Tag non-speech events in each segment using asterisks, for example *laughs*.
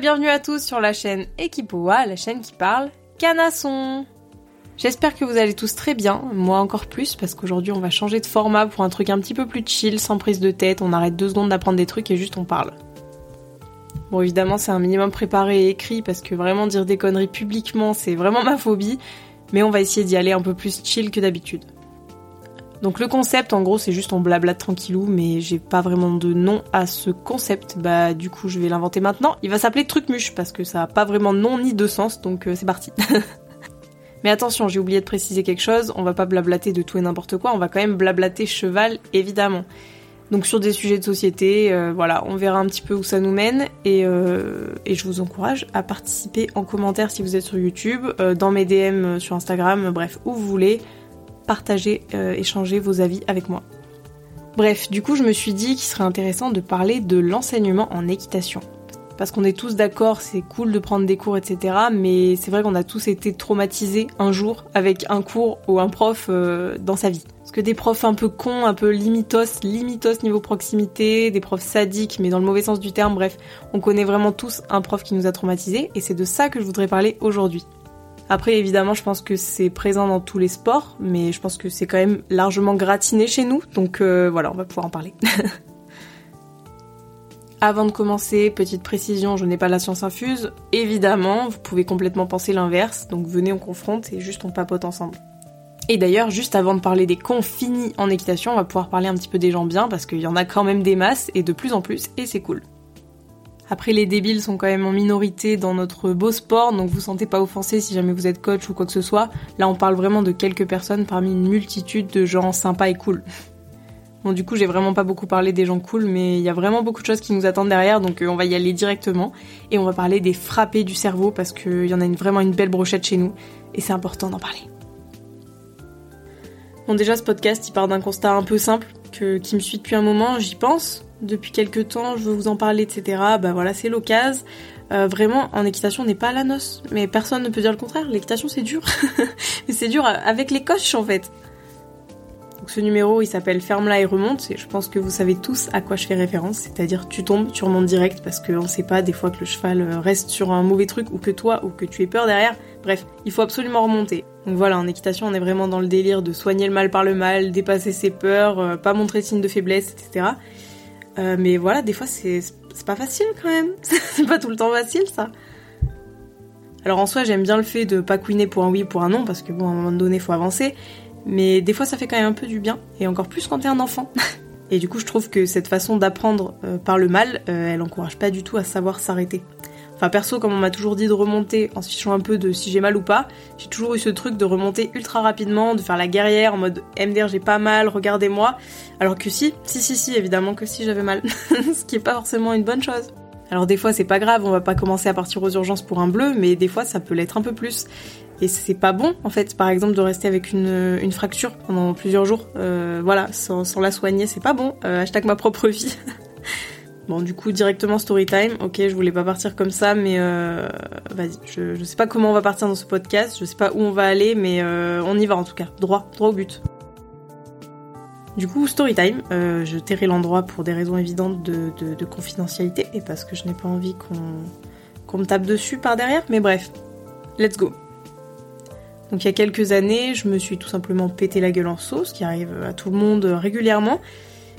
Bienvenue à tous sur la chaîne Equipoa, la chaîne qui parle canasson. J'espère que vous allez tous très bien, moi encore plus parce qu'aujourd'hui on va changer de format pour un truc un petit peu plus chill, sans prise de tête, on arrête deux secondes d'apprendre des trucs et juste on parle. Bon évidemment c'est un minimum préparé et écrit parce que vraiment dire des conneries publiquement c'est vraiment ma phobie, mais on va essayer d'y aller un peu plus chill que d'habitude. Donc le concept, en gros, c'est juste on blablate tranquillou, mais j'ai pas vraiment de nom à ce concept. Bah du coup, je vais l'inventer maintenant. Il va s'appeler Trucmuche parce que ça a pas vraiment de nom ni de sens, donc euh, c'est parti. *laughs* mais attention, j'ai oublié de préciser quelque chose. On va pas blablater de tout et n'importe quoi. On va quand même blablater cheval, évidemment. Donc sur des sujets de société, euh, voilà, on verra un petit peu où ça nous mène et, euh, et, je vous encourage à participer en commentaire si vous êtes sur YouTube, dans mes DM sur Instagram, bref, où vous voulez partager, euh, échanger vos avis avec moi. Bref, du coup je me suis dit qu'il serait intéressant de parler de l'enseignement en équitation. Parce qu'on est tous d'accord, c'est cool de prendre des cours, etc. Mais c'est vrai qu'on a tous été traumatisés un jour avec un cours ou un prof euh, dans sa vie. Parce que des profs un peu cons, un peu limitos, limitos niveau proximité, des profs sadiques, mais dans le mauvais sens du terme, bref, on connaît vraiment tous un prof qui nous a traumatisés, et c'est de ça que je voudrais parler aujourd'hui. Après, évidemment, je pense que c'est présent dans tous les sports, mais je pense que c'est quand même largement gratiné chez nous, donc euh, voilà, on va pouvoir en parler. *laughs* Avant de commencer, petite précision, je n'ai pas la science infuse. Évidemment, vous pouvez complètement penser l'inverse, donc venez on confronte et juste on papote ensemble. Et d'ailleurs, juste avant de parler des cons finis en équitation, on va pouvoir parler un petit peu des gens bien, parce qu'il y en a quand même des masses, et de plus en plus, et c'est cool. Après, les débiles sont quand même en minorité dans notre beau sport, donc vous sentez pas offensé si jamais vous êtes coach ou quoi que ce soit. Là, on parle vraiment de quelques personnes parmi une multitude de gens sympas et cool. *laughs* Bon, du coup, j'ai vraiment pas beaucoup parlé des gens cool, mais il y a vraiment beaucoup de choses qui nous attendent derrière, donc euh, on va y aller directement. Et on va parler des frappés du cerveau, parce qu'il y en a vraiment une belle brochette chez nous, et c'est important d'en parler. Bon, déjà, ce podcast, il part d'un constat un peu simple, qui me suit depuis un moment, j'y pense, depuis quelques temps, je veux vous en parler, etc. Bah voilà, c'est l'occasion. Euh, vraiment, en équitation, on n'est pas à la noce. Mais personne ne peut dire le contraire. L'équitation, c'est dur. *laughs* Mais c'est dur avec les coches, en fait. Donc ce numéro, il s'appelle Ferme-la et remonte. Et je pense que vous savez tous à quoi je fais référence. C'est-à-dire, tu tombes, tu remontes direct parce qu'on sait pas des fois que le cheval euh, reste sur un mauvais truc ou que toi ou que tu aies peur derrière. Bref, il faut absolument remonter. Donc voilà, en équitation, on est vraiment dans le délire de soigner le mal par le mal, dépasser ses peurs, euh, pas montrer de signes de faiblesse, etc. Euh, mais voilà, des fois c'est pas facile quand même. *laughs* c'est pas tout le temps facile ça. Alors en soi, j'aime bien le fait de pas couiner pour un oui ou pour un non, parce que bon, à un moment donné, faut avancer. Mais des fois, ça fait quand même un peu du bien, et encore plus quand t'es un enfant. *laughs* et du coup, je trouve que cette façon d'apprendre euh, par le mal, elle encourage pas du tout à savoir s'arrêter. Enfin perso, comme on m'a toujours dit de remonter en se fichant un peu de si j'ai mal ou pas, j'ai toujours eu ce truc de remonter ultra rapidement, de faire la guerrière en mode MDR j'ai pas mal, regardez-moi. Alors que si, si si si, évidemment que si j'avais mal. *laughs* ce qui est pas forcément une bonne chose. Alors des fois c'est pas grave, on va pas commencer à partir aux urgences pour un bleu, mais des fois ça peut l'être un peu plus. Et c'est pas bon en fait, par exemple de rester avec une, fracture pendant plusieurs jours, euh, voilà, sans, sans, la soigner, c'est pas bon. Euh, hashtag ma propre vie. *laughs* Bon, du coup, directement story time. Ok, je voulais pas partir comme ça, mais euh, vas-y. Je, sais pas comment on va partir dans ce podcast, je sais pas où on va aller, mais euh, on y va en tout cas. Droit, droit au but. Du coup, story time. Euh, je tairai l'endroit pour des raisons évidentes de, de, confidentialité et parce que je n'ai pas envie qu'on qu'on me tape dessus par derrière, mais bref. Let's go. Donc il y a quelques années, je me suis tout simplement pété la gueule en sauce, qui arrive à tout le monde régulièrement.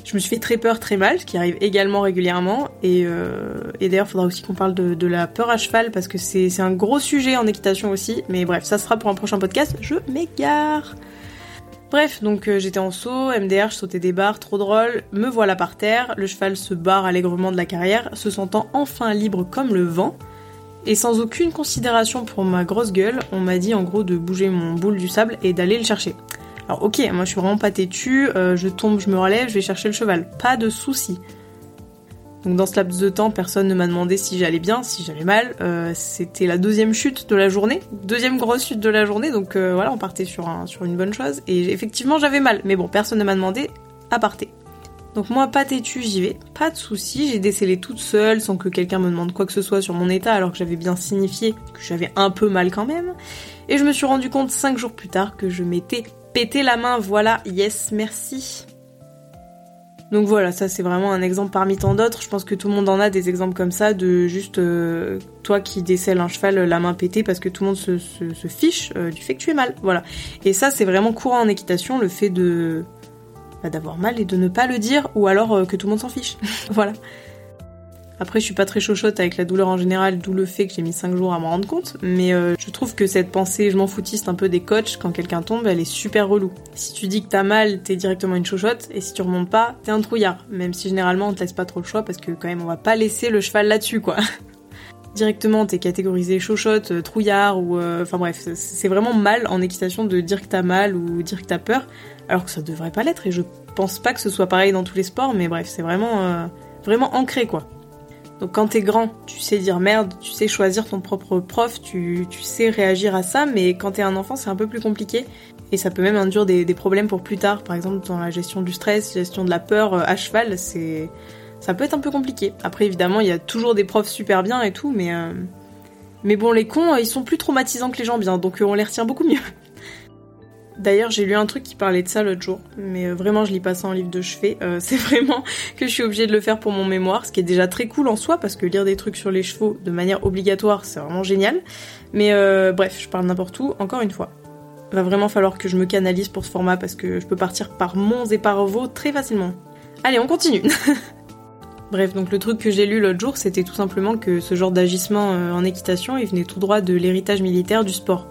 Je me suis fait très peur, très mal, ce qui arrive également régulièrement. Et, euh, d'ailleurs, il faudra aussi qu'on parle de, de, la peur à cheval parce que c'est un gros sujet en équitation aussi. Mais bref, ça sera pour un prochain podcast. Je m'égare. Bref, donc euh, j'étais en saut, MDR, je sautais des barres, trop drôle. Me voilà par terre, le cheval se barre allègrement de la carrière, se sentant enfin libre comme le vent. Et sans aucune considération pour ma grosse gueule, on m'a dit en gros de bouger mon boule du sable et d'aller le chercher. Alors ok, moi je suis vraiment pas têtue, euh, je tombe, je me relève, je vais chercher le cheval, pas de souci. Donc dans ce laps de temps, personne ne m'a demandé si j'allais bien, si j'allais mal. Euh, c'était la deuxième chute de la journée, deuxième grosse chute de la journée, donc euh, voilà, on partait sur, un, sur une bonne chose. Et effectivement, j'avais mal, mais bon, personne ne m'a demandé à partir. Donc moi, pas têtue, j'y vais, pas de souci. J'ai décelé toute seule, sans que quelqu'un me demande quoi que ce soit sur mon état, alors que j'avais bien signifié que j'avais un peu mal quand même. Et je me suis rendu compte cinq jours plus tard que je m'étais péter la main, voilà, yes, merci. Donc voilà, ça c'est vraiment un exemple parmi tant d'autres. Je pense que tout le monde en a des exemples comme ça, de juste euh, toi qui décèles un cheval la main pétée parce que tout le monde se, fiche euh, du fait que tu es mal. Voilà. Et ça c'est vraiment courant en équitation, le fait de bah, d'avoir mal et de ne pas le dire, ou alors euh, que tout le monde s'en fiche. *laughs* voilà. Après, je suis pas très chochotte avec la douleur en général, d'où le fait que j'ai mis 5 jours à m'en rendre compte, mais euh, je trouve que cette pensée je m'en foutiste un peu des coachs quand quelqu'un tombe, elle est super relou. Si tu dis que t'as mal, t'es directement une chochotte, et si tu remontes pas, t'es un trouillard. Même si généralement on te laisse pas trop le choix parce que quand même on va pas laisser le cheval là-dessus quoi. *laughs* directement t'es catégorisé chochotte, euh, trouillard ou euh, enfin bref, c'est vraiment mal en équitation de dire que t'as mal ou dire que t'as peur, alors que ça devrait pas l'être et je pense pas que ce soit pareil dans tous les sports, mais bref, c'est vraiment vraiment ancré quoi. Donc quand t'es grand, tu sais dire merde, tu sais choisir ton propre prof, tu, sais réagir à ça, mais quand t'es un enfant, c'est un peu plus compliqué. Et ça peut même induire des, problèmes pour plus tard, par exemple dans la gestion du stress, gestion de la peur euh, à cheval, ça peut être un peu compliqué. Après évidemment, il y a toujours des profs super bien et tout, mais euh, mais bon, les cons, ils sont plus traumatisants que les gens bien, donc euh, on les retient beaucoup mieux. *laughs* D'ailleurs, j'ai lu un truc qui parlait de ça l'autre jour, mais euh, vraiment, je lis pas ça en livre de chevet. Euh, *laughs* c'est vraiment que je suis obligée de le faire pour mon mémoire, ce qui est déjà très cool en soi, parce que lire des trucs sur les chevaux de manière obligatoire, c'est vraiment génial. Mais euh, bref, je parle n'importe où, encore une fois. Va vraiment falloir que je me canalise pour ce format, parce que je peux partir par monts et par vaux très facilement. Allez, on continue *laughs* Bref, donc le truc que j'ai lu l'autre jour, c'était tout simplement que ce genre d'agissement en équitation, il venait tout droit de l'héritage militaire du sport.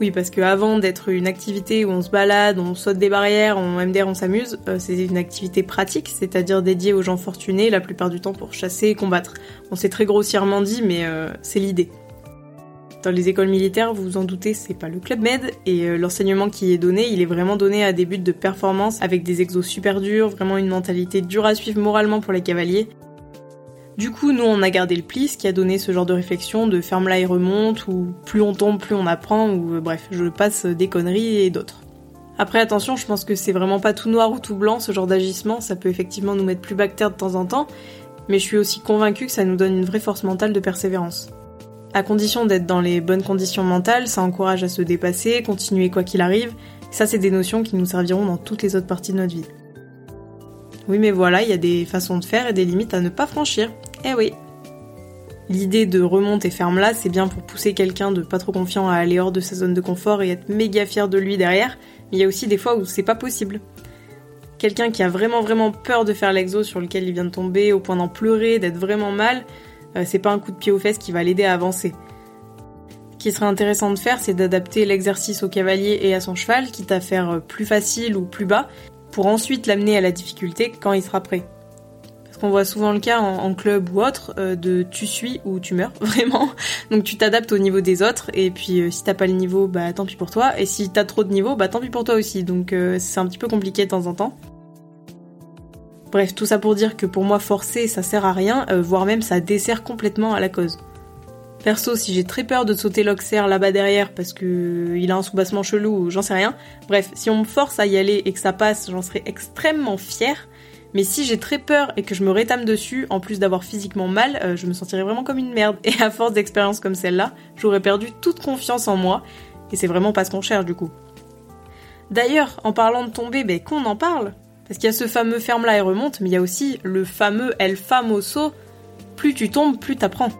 Oui, parce que avant d'être une activité où on se balade, on saute des barrières, on MDR, on s'amuse, euh, c'est une activité pratique, c'est-à-dire dédiée aux gens fortunés la plupart du temps pour chasser et combattre. On s'est très grossièrement dit, mais euh, c'est l'idée. Dans les écoles militaires, vous vous en doutez, c'est pas le club med et euh, l'enseignement qui est donné, il est vraiment donné à des buts de performance avec des exos super durs, vraiment une mentalité dure à suivre moralement pour les cavaliers du coup, nous, on a gardé le pli, ce qui a donné ce genre de réflexion de ferme-là et remonte, ou plus on tombe, plus on apprend, ou euh, bref, je passe des conneries et d'autres. Après, attention, je pense que c'est vraiment pas tout noir ou tout blanc, ce genre d'agissement, ça peut effectivement nous mettre plus bactère de temps en temps, mais je suis aussi convaincue que ça nous donne une vraie force mentale de persévérance. À condition d'être dans les bonnes conditions mentales, ça encourage à se dépasser, continuer quoi qu'il arrive, ça c'est des notions qui nous serviront dans toutes les autres parties de notre vie. Oui mais voilà, il y a des façons de faire et des limites à ne pas franchir, eh oui. L'idée de remonte et ferme là, c'est bien pour pousser quelqu'un de pas trop confiant à aller hors de sa zone de confort et être méga fier de lui derrière, mais il y a aussi des fois où c'est pas possible. Quelqu'un qui a vraiment vraiment peur de faire l'exo sur lequel il vient de tomber au point d'en pleurer, d'être vraiment mal, euh, c'est pas un coup de pied aux fesses qui va l'aider à avancer. Ce qui serait intéressant de faire, c'est d'adapter l'exercice au cavalier et à son cheval, quitte à faire euh, plus facile ou plus bas, pour ensuite l'amener à la difficulté quand il sera prêt qu'on voit souvent le cas en, club ou autre, euh, de tu suis ou tu meurs, *laughs* vraiment. Donc tu t'adaptes au niveau des autres, et puis euh, si t'as pas le niveau, bah tant pis pour toi, et si t'as trop de niveau, bah tant pis pour toi aussi. Donc euh, c'est un petit peu compliqué de temps en temps. Bref, tout ça pour dire que pour moi forcer ça sert à rien, voire même ça dessert complètement à la cause. Perso, si j'ai très peur de sauter l'oxer là-bas derrière parce que il a un soubassement chelou, j'en sais rien. Bref, si on me force à y aller et que ça passe, j'en serais extrêmement fière. Mais si j'ai très peur et que je me rétame dessus, en plus d'avoir physiquement mal, euh, je me sentirais vraiment comme une merde. Et à force d'expériences comme celle-là, j'aurais perdu toute confiance en moi. Et c'est vraiment pas ce qu'on cherche du coup. D'ailleurs, en parlant de tomber, ben qu'on en parle. Parce qu'il y a ce fameux ferme-là et remonte, mais il y a aussi le fameux El famoso, plus tu tombes, plus t'apprends.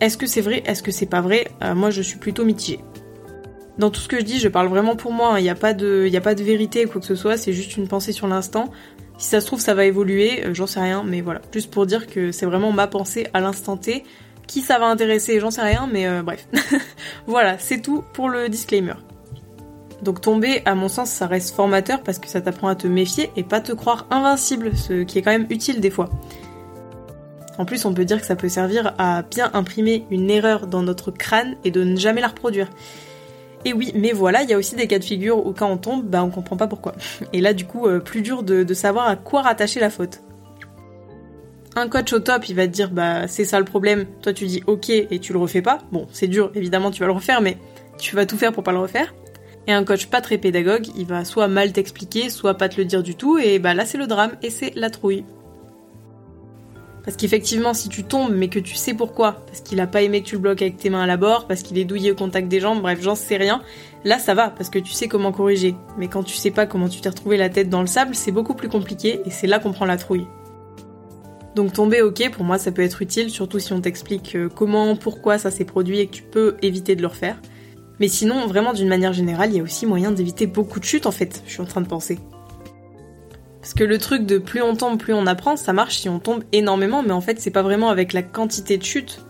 Est-ce que c'est vrai Est-ce que c'est pas vrai euh, Moi je suis plutôt mitigée. Dans tout ce que je dis, je parle vraiment pour moi, il hein. n'y a, pas de, y a vérité ou quoi que ce soit, c'est juste une pensée sur l'instant. Si ça se trouve, ça va évoluer, euh, j'en sais rien, mais voilà. Juste pour dire que c'est vraiment ma pensée à l'instant T. Qui ça va intéresser, j'en sais rien, mais euh, bref. *laughs* voilà, c'est tout pour le disclaimer. Donc tomber, à mon sens, ça reste formateur parce que ça t'apprend à te méfier et pas te croire invincible, ce qui est quand même utile des fois. En plus, on peut dire que ça peut servir à bien imprimer une erreur dans notre crâne et de ne jamais la reproduire. Et oui, mais voilà, il y a aussi des cas de figure où quand on tombe, bah on comprend pas pourquoi. Et là, du coup, euh, plus dur de, savoir à quoi rattacher la faute. Un coach au top, il va te dire bah c'est ça le problème. Toi tu dis ok et tu le refais pas. Bon, c'est dur, évidemment tu vas le refaire, mais tu vas tout faire pour pas le refaire. Et un coach pas très pédagogue, il va soit mal t'expliquer, soit pas te le dire du tout, et bah là c'est le drame et c'est la trouille. Parce qu'effectivement, si tu tombes, mais que tu sais pourquoi, parce qu'il a pas aimé que tu le bloques avec tes mains à la bord, parce qu'il est douillé au contact des jambes, bref, j'en sais rien, là ça va, parce que tu sais comment corriger. Mais quand tu sais pas comment tu t'es retrouvé la tête dans le sable, c'est beaucoup plus compliqué, et c'est là qu'on prend la trouille. Donc tomber, ok, pour moi ça peut être utile, surtout si on t'explique euh, comment, pourquoi ça s'est produit et que tu peux éviter de le refaire. Mais sinon, vraiment d'une manière générale, il y a aussi moyen d'éviter beaucoup de chutes en fait, je suis en train de penser. Parce que le truc de plus on tombe, plus on apprend, ça marche si on tombe énormément, mais en fait, c'est pas vraiment avec la quantité de chutes.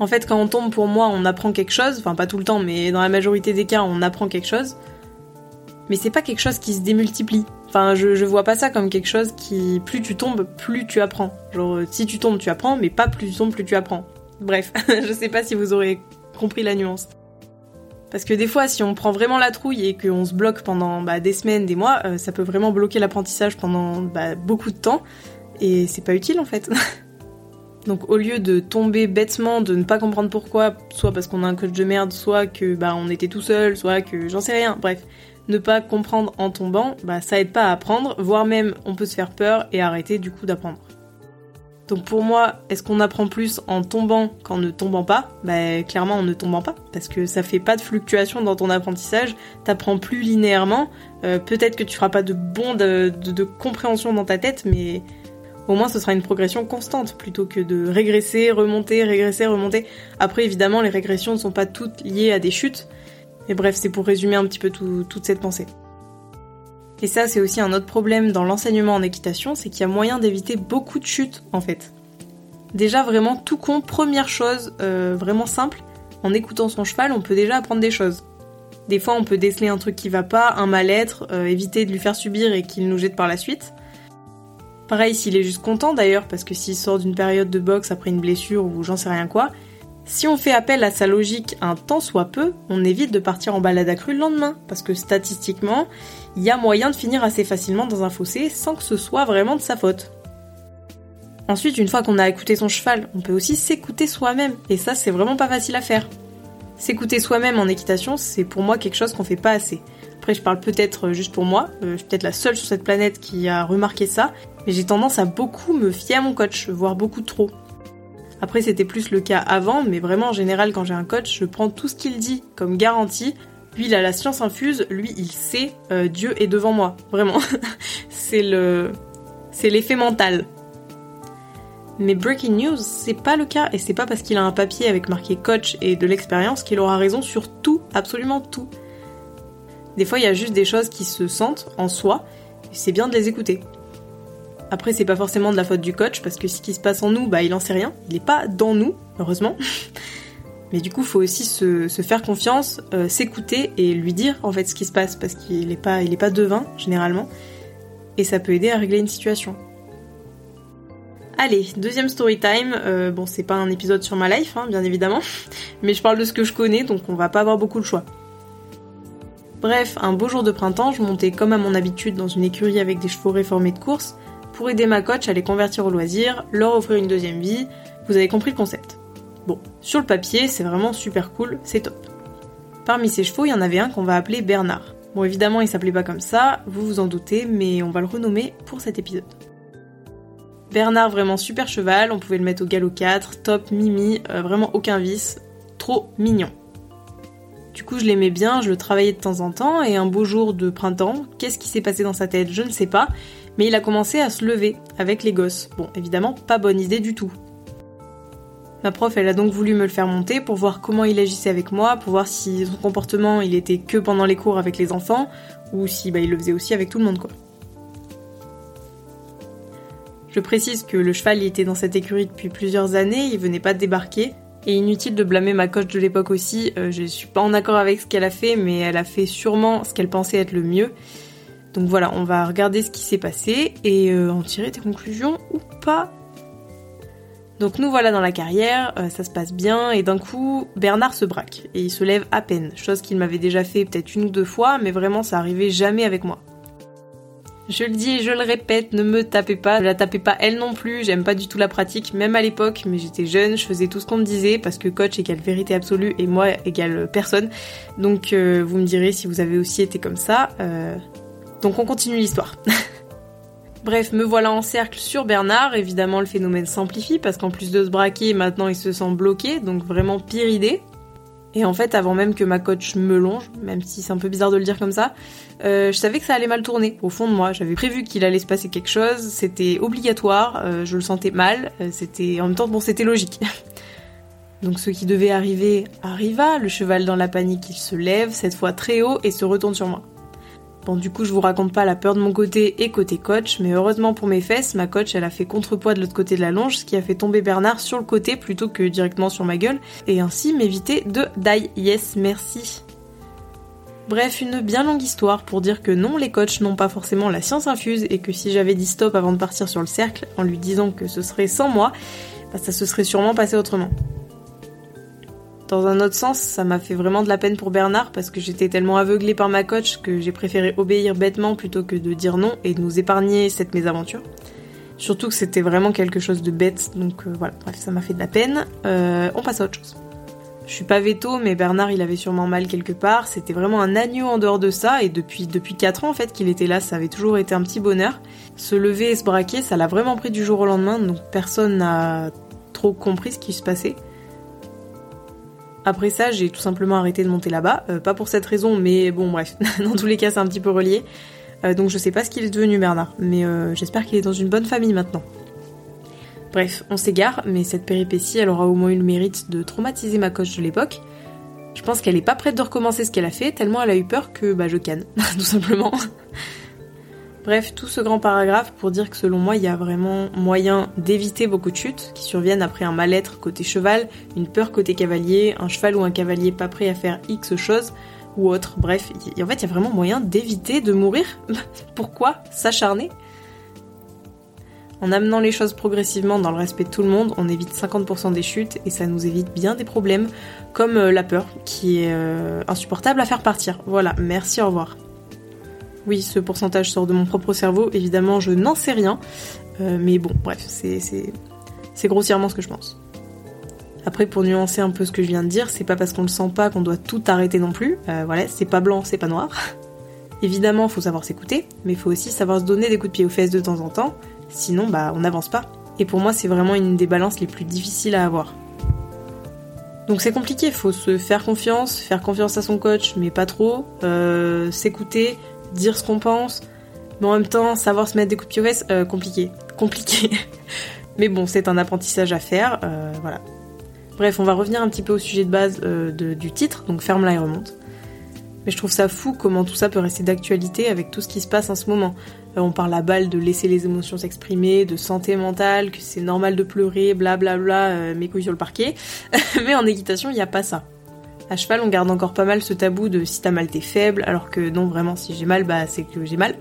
En fait, quand on tombe, pour moi, on apprend quelque chose, enfin pas tout le temps, mais dans la majorité des cas, on apprend quelque chose. Mais c'est pas quelque chose qui se démultiplie. Enfin, je, je vois pas ça comme quelque chose qui, plus tu tombes, plus tu apprends. Genre, si tu tombes, tu apprends, mais pas plus tu tombes, plus tu apprends. Bref, *laughs* je sais pas si vous aurez compris la nuance. Parce que des fois, si on prend vraiment la trouille et qu'on se bloque pendant bah, des semaines, des mois, euh, ça peut vraiment bloquer l'apprentissage pendant bah, beaucoup de temps. Et c'est pas utile en fait. *laughs* Donc au lieu de tomber bêtement, de ne pas comprendre pourquoi, soit parce qu'on a un coach de merde, soit que bah on était tout seul, soit que j'en sais rien, bref, ne pas comprendre en tombant, bah ça aide pas à apprendre, voire même on peut se faire peur et arrêter du coup d'apprendre. Donc pour moi, est-ce qu'on apprend plus en tombant qu'en ne tombant pas? Bah clairement en ne tombant pas, parce que ça fait pas de fluctuation dans ton apprentissage, t'apprends plus linéairement, euh, peut-être que tu feras pas de bond de, compréhension dans ta tête, mais au moins ce sera une progression constante, plutôt que de régresser, remonter, régresser, remonter. Après évidemment les régressions ne sont pas toutes liées à des chutes, mais bref c'est pour résumer un petit peu toute cette pensée. Et ça, c'est aussi un autre problème dans l'enseignement en équitation, c'est qu'il y a moyen d'éviter beaucoup de chutes en fait. Déjà vraiment tout con, première chose euh, vraiment simple, en écoutant son cheval, on peut déjà apprendre des choses. Des fois, on peut déceler un truc qui va pas, un mal-être, euh, éviter de lui faire subir et qu'il nous jette par la suite. Pareil s'il est juste content d'ailleurs, parce que s'il sort d'une période de boxe après une blessure ou j'en sais rien quoi, si on fait appel à sa logique un tant soit peu, on évite de partir en balade accrue le lendemain, parce que statistiquement, il y a moyen de finir assez facilement dans un fossé sans que ce soit vraiment de sa faute. Ensuite, une fois qu'on a écouté son cheval, on peut aussi s'écouter soi-même, et ça c'est vraiment pas facile à faire. S'écouter soi-même en équitation, c'est pour moi quelque chose qu'on fait pas assez. Après, je parle peut-être juste pour moi, euh, je suis peut-être la seule sur cette planète qui a remarqué ça, mais j'ai tendance à beaucoup me fier à mon coach, voire beaucoup trop. Après, c'était plus le cas avant, mais vraiment en général, quand j'ai un coach, je prends tout ce qu'il dit comme garantie. Lui, il a la science infuse, lui, il sait, euh, Dieu est devant moi. Vraiment. *laughs* c'est le. C'est l'effet mental. Mais breaking news, c'est pas le cas, et c'est pas parce qu'il a un papier avec marqué coach et de l'expérience qu'il aura raison sur tout, absolument tout. Des fois, il y a juste des choses qui se sentent en soi, et c'est bien de les écouter. Après, c'est pas forcément de la faute du coach, parce que ce qui se passe en nous, bah, il en sait rien. Il est pas dans nous, heureusement. *laughs* Mais du coup, faut aussi se, faire confiance, euh, s'écouter et lui dire en fait ce qui se passe, parce qu'il est pas, il est pas devin, généralement. Et ça peut aider à régler une situation. Allez, deuxième story time. Euh, bon, c'est pas un épisode sur ma life, hein, bien évidemment, *laughs* mais je parle de ce que je connais, donc on va pas avoir beaucoup de choix. Bref, un beau jour de printemps, je montais comme à mon habitude dans une écurie avec des chevaux réformés de course pour aider ma coach à les convertir au loisir, leur offrir une deuxième vie. Vous avez compris le concept. Bon, sur le papier, c'est vraiment super cool, c'est top. Parmi ces chevaux, il y en avait un qu'on va appeler Bernard. Bon, évidemment, il s'appelait pas comme ça, vous vous en doutez, mais on va le renommer pour cet épisode. Bernard, vraiment super cheval, on pouvait le mettre au galop 4, top, mimi, euh, vraiment aucun vice, trop mignon. Du coup, je l'aimais bien, je le travaillais de temps en temps, et un beau jour de printemps, qu'est-ce qui s'est passé dans sa tête Je ne sais pas, mais il a commencé à se lever avec les gosses. Bon, évidemment, pas bonne idée du tout. Ma prof, elle a donc voulu me le faire monter pour voir comment il agissait avec moi, pour voir si son comportement il était que pendant les cours avec les enfants, ou si bah, il le faisait aussi avec tout le monde quoi. Je précise que le cheval il était dans cette écurie depuis plusieurs années, il venait pas de débarquer, et inutile de blâmer ma coach de l'époque aussi, euh, je suis pas en accord avec ce qu'elle a fait, mais elle a fait sûrement ce qu'elle pensait être le mieux. Donc voilà, on va regarder ce qui s'est passé et euh, en tirer des conclusions ou pas. Donc nous voilà dans la carrière, euh, ça se passe bien et d'un coup Bernard se braque et il se lève à peine, chose qu'il m'avait déjà fait peut-être une ou deux fois, mais vraiment ça arrivait jamais avec moi. Je le dis et je le répète, ne me tapez pas, ne la tapez pas elle non plus, j'aime pas du tout la pratique, même à l'époque, mais j'étais jeune, je faisais tout ce qu'on me disait, parce que coach égale vérité absolue et moi égale personne. Donc euh, vous me direz si vous avez aussi été comme ça. Donc on continue l'histoire. *laughs* Bref, me voilà en cercle sur Bernard. Évidemment, le phénomène s'amplifie parce qu'en plus de se braquer, maintenant il se sent bloqué, donc vraiment pire idée. Et en fait, avant même que ma coach me longe, même si c'est un peu bizarre de le dire comme ça, euh, je savais que ça allait mal tourner au fond de moi. J'avais prévu qu'il allait se passer quelque chose, c'était obligatoire, euh, je le sentais mal, euh, c'était en même temps bon, c'était logique. *laughs* Donc ce qui devait arriver arriva, le cheval dans la panique il se lève, cette fois très haut, et se retourne sur moi. Bon, du coup, je vous raconte pas la peur de mon côté et côté coach, mais heureusement pour mes fesses, ma coach, elle a fait contrepoids de l'autre côté de la longe, ce qui a fait tomber Bernard sur le côté plutôt que directement sur ma gueule, et ainsi m'éviter de die. Yes, merci. Bref, une bien longue histoire pour dire que non, les coachs n'ont pas forcément la science infuse et que si j'avais dit stop avant de partir sur le cercle, en lui disant que ce serait sans moi, bah, ça se serait sûrement passé autrement. Dans un autre sens, ça m'a fait vraiment de la peine pour Bernard parce que j'étais tellement aveuglée par ma coach que j'ai préféré obéir bêtement plutôt que de dire non et de nous épargner cette mésaventure. Surtout que c'était vraiment quelque chose de bête, donc euh, voilà, bref, ça m'a fait de la peine. Euh, on passe à autre chose. Je suis pas veto, mais Bernard il avait sûrement mal quelque part. C'était vraiment un agneau en dehors de ça, et depuis depuis 4 ans en fait qu'il était là, ça avait toujours été un petit bonheur. Se lever et se braquer, ça l'a vraiment pris du jour au lendemain, donc personne n'a trop compris ce qui se passait. Après ça, j'ai tout simplement arrêté de monter là-bas. Euh, pas pour cette raison, mais bon, bref. *laughs* dans tous les cas, c'est un petit peu relié. Euh, donc je sais pas ce qu'il est devenu Bernard, mais euh, j'espère qu'il est dans une bonne famille maintenant. Bref, on s'égare, mais cette péripétie, elle aura au moins eu le mérite de traumatiser ma coach de l'époque. Je pense qu'elle est pas prête de recommencer ce qu'elle a fait, tellement elle a eu peur que bah je canne, *laughs* tout simplement. Bref, tout ce grand paragraphe pour dire que selon moi, il y a vraiment moyen d'éviter beaucoup de chutes qui surviennent après un mal-être côté cheval, une peur côté cavalier, un cheval ou un cavalier pas prêt à faire X choses ou autre. Bref, en fait, il y a vraiment moyen d'éviter de mourir. *laughs* Pourquoi s'acharner? En amenant les choses progressivement dans le respect de tout le monde, on évite 50% des chutes et ça nous évite bien des problèmes comme euh, la peur qui est euh, insupportable à faire partir. Voilà, merci, au revoir. Oui, ce pourcentage sort de mon propre cerveau, évidemment je n'en sais rien, euh, mais bon, bref, c'est grossièrement ce que je pense. Après, pour nuancer un peu ce que je viens de dire, c'est pas parce qu'on le sent pas qu'on doit tout arrêter non plus. Euh, voilà, c'est pas blanc, c'est pas noir. *laughs* Évidemment, faut savoir s'écouter, mais faut aussi savoir se donner des coups de pied aux fesses de temps en temps, sinon bah on n'avance pas. Et pour moi, c'est vraiment une des balances les plus difficiles à avoir. Donc c'est compliqué, faut se faire confiance, faire confiance à son coach, mais pas trop, euh, s'écouter, dire ce qu'on pense, mais en même temps savoir se mettre des coups de pied euh, compliqué. *laughs* Compliqué. mais bon, c'est un apprentissage à faire, euh, voilà. Bref, on va revenir un petit peu au sujet de base euh, du titre, donc ferme-la et remonte. Mais je trouve ça fou comment tout ça peut rester d'actualité avec tout ce qui se passe en ce moment. on parle à balle de laisser les émotions s'exprimer, de santé mentale, que c'est normal de pleurer, blablabla, bla bla, mes couilles sur le parquet. *laughs* mais en équitation, il n'y a pas ça. À cheval, on garde encore pas mal ce tabou de si t'as mal, t'es faible, alors que non, vraiment, si j'ai mal, bah c'est que j'ai mal.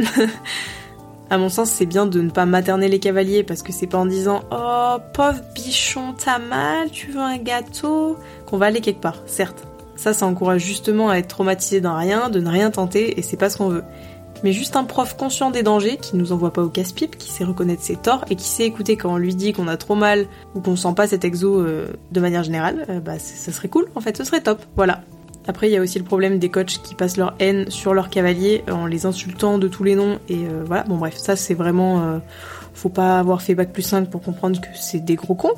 *laughs* à mon sens, c'est bien de ne pas materner les cavaliers parce que c'est pas en disant Oh, pauvre bichon, t'as mal, tu veux un gâteau? Qu'on va aller quelque part, certes. Ça, ça encourage justement à être traumatisé d'un rien, de ne rien tenter, et c'est pas ce qu'on veut mais juste un prof conscient des dangers, qui nous envoie pas au casse-pipe, qui sait reconnaître ses torts et qui sait écouter quand on lui dit qu'on a trop mal ou qu'on sent pas cet exo euh, de manière générale, euh, bah ça serait cool, en fait, ce serait top, voilà. Après, il y a aussi le problème des coachs qui passent leur haine sur leurs cavaliers en les insultant de tous les noms, et euh, voilà, bon bref, ça c'est vraiment... faut pas avoir fait bac plus 5 pour comprendre que c'est des gros cons,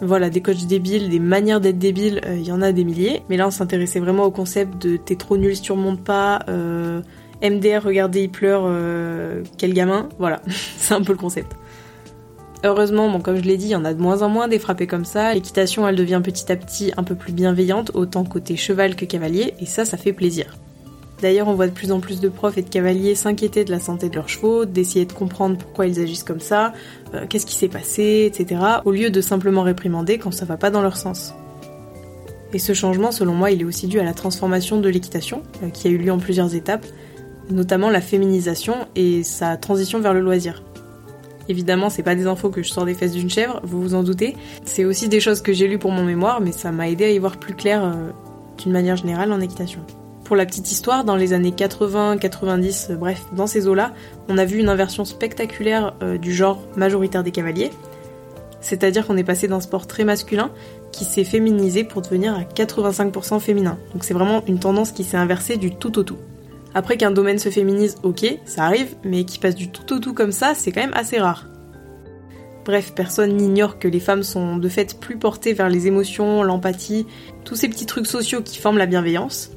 voilà, des coachs débiles, des manières d'être débiles, il y en a des milliers. Mais là, on s'intéressait vraiment au concept de t'es trop nul si tu remontes pas, euh, MDR, regardez, il pleure, euh, quel gamin. Voilà, *laughs* c'est un peu le concept. Heureusement, bon, comme je l'ai dit, il y en a de moins en moins des frappés comme ça. L'équitation, elle devient petit à petit un peu plus bienveillante, autant côté cheval que cavalier, et ça, ça fait plaisir. D'ailleurs, on voit de plus en plus de profs et de cavaliers s'inquiéter de la santé de leurs chevaux, d'essayer de comprendre pourquoi ils agissent comme ça, euh, qu'est-ce qui s'est passé, etc., au lieu de simplement réprimander quand ça va pas dans leur sens. Et ce changement, selon moi, il est aussi dû à la transformation de l'équitation, euh, qui a eu lieu en plusieurs étapes, notamment la féminisation et sa transition vers le loisir. Évidemment, c'est pas des infos que je sors des fesses d'une chèvre, vous vous en doutez. C'est aussi des choses que j'ai lues pour mon mémoire, mais ça m'a aidé à y voir plus clair euh, d'une manière générale en équitation. Pour la petite histoire, dans les années 80, 90, euh, bref, dans ces eaux-là, on a vu une inversion spectaculaire euh, du genre majoritaire des cavaliers. C'est-à-dire qu'on est passé d'un sport très masculin qui s'est féminisé pour devenir à 85% féminin. Donc c'est vraiment une tendance qui s'est inversée du tout au tout. Après qu'un domaine se féminise, ok, ça arrive, mais qui passe du tout au tout comme ça, c'est quand même assez rare. Bref, personne n'ignore que les femmes sont de fait plus portées vers les émotions, l'empathie, tous ces petits trucs sociaux qui forment la bienveillance.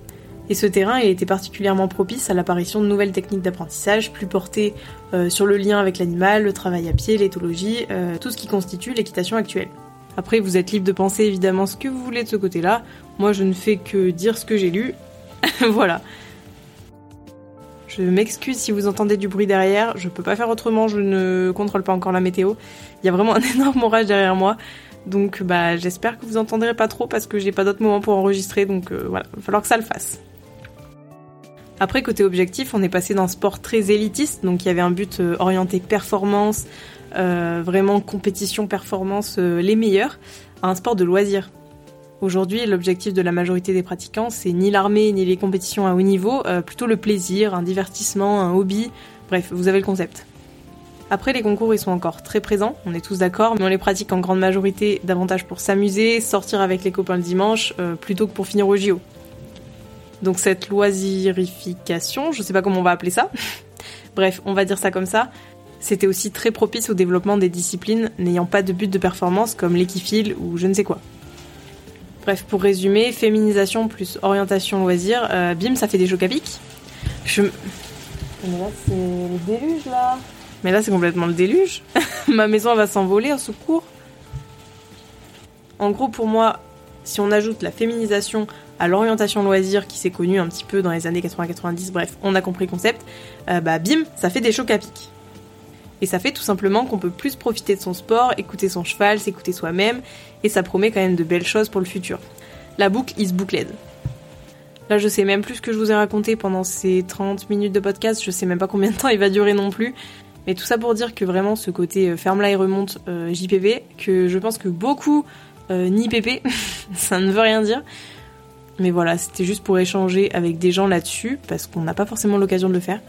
Et ce terrain a été particulièrement propice à l'apparition de nouvelles techniques d'apprentissage, plus portées euh, sur le lien avec l'animal, le travail à pied, l'éthologie, euh, tout ce qui constitue l'équitation actuelle. Après, vous êtes libre de penser évidemment ce que vous voulez de ce côté-là. Moi, je ne fais que dire ce que j'ai lu. *laughs* voilà. Je m'excuse si vous entendez du bruit derrière, je peux pas faire autrement, je ne contrôle pas encore la météo. Il y a vraiment *laughs* un énorme orage derrière moi. Donc bah j'espère que vous entendrez pas trop parce que j'ai pas d'autre moment pour enregistrer donc euh, voilà, il va falloir que ça le fasse. Après côté objectif, on est passé d'un sport très élitiste, donc il y avait un but euh, orienté performance, euh, vraiment compétition performance les meilleurs, à un sport de loisir. Aujourd'hui, l'objectif de la majorité des pratiquants, c'est ni l'armée ni les compétitions à haut niveau, euh, plutôt le plaisir, un divertissement, un hobby. Bref, vous avez le concept. Après, les concours, ils sont encore très présents, on est tous d'accord, mais on les pratique en grande majorité davantage pour s'amuser, sortir avec les copains le dimanche, euh, plutôt que pour finir au JO. Donc cette loisirification, je sais pas comment on va appeler ça, *laughs* bref, on va dire ça comme ça, c'était aussi très propice au développement des disciplines n'ayant pas de but de performance comme l'équifile ou je ne sais quoi. Bref, pour résumer, féminisation plus orientation loisir, euh, bim, ça fait des chocs à pic. Je... Mais là, c'est le déluge, là. Mais là, c'est complètement le déluge. *laughs* Ma maison va s'envoler, au secours. En gros, pour moi, si on ajoute la féminisation à l'orientation loisir qui s'est connue un petit peu dans les années 80-90, bref, on a compris le concept, euh, bah bim, ça fait des chocs à pic. Et ça fait tout simplement qu'on peut plus profiter de son sport, écouter son cheval, s'écouter soi-même, et ça promet quand même de belles choses pour le futur. La boucle is boucled. Là, je sais même plus ce que je vous ai raconté pendant ces 30 minutes de podcast, je sais même pas combien de temps il va durer non plus. Mais tout ça pour dire que vraiment ce côté euh, ferme-là et remonte euh, JPP, que je pense que beaucoup euh, ni PP, *laughs* ça ne veut rien dire. Mais voilà, c'était juste pour échanger avec des gens là-dessus, parce qu'on n'a pas forcément l'occasion de le faire.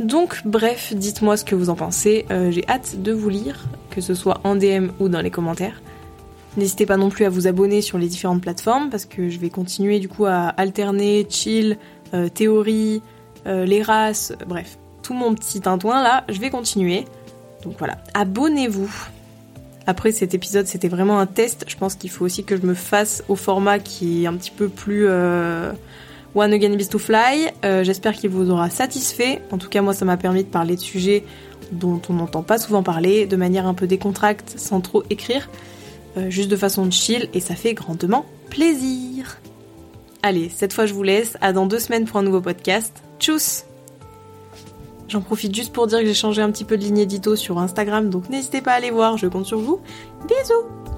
Donc bref, dites-moi ce que vous en pensez, euh, j'ai hâte de vous lire, que ce soit en DM ou dans les commentaires. N'hésitez pas non plus à vous abonner sur les différentes plateformes parce que je vais continuer du coup à alterner chill, euh, théorie, euh, les races, bref, tout mon petit tintouin là, je vais continuer. Donc voilà, abonnez-vous. Après cet épisode, c'était vraiment un test. Je pense qu'il faut aussi que je me fasse au format qui est un petit peu plus One Again Beast to Fly. Euh, j'espère qu'il vous aura satisfait. En tout cas, moi, ça m'a permis de parler de sujets dont on n'entend pas souvent parler, de manière un peu décontracte, sans trop écrire, euh, juste de façon chill, et ça fait grandement plaisir. Allez, cette fois je vous laisse, à dans deux semaines pour un nouveau podcast. Tchuss J'en profite juste pour dire que j'ai changé un petit peu de ligne édito sur Instagram, donc n'hésitez pas à aller voir, je compte sur vous. Bisous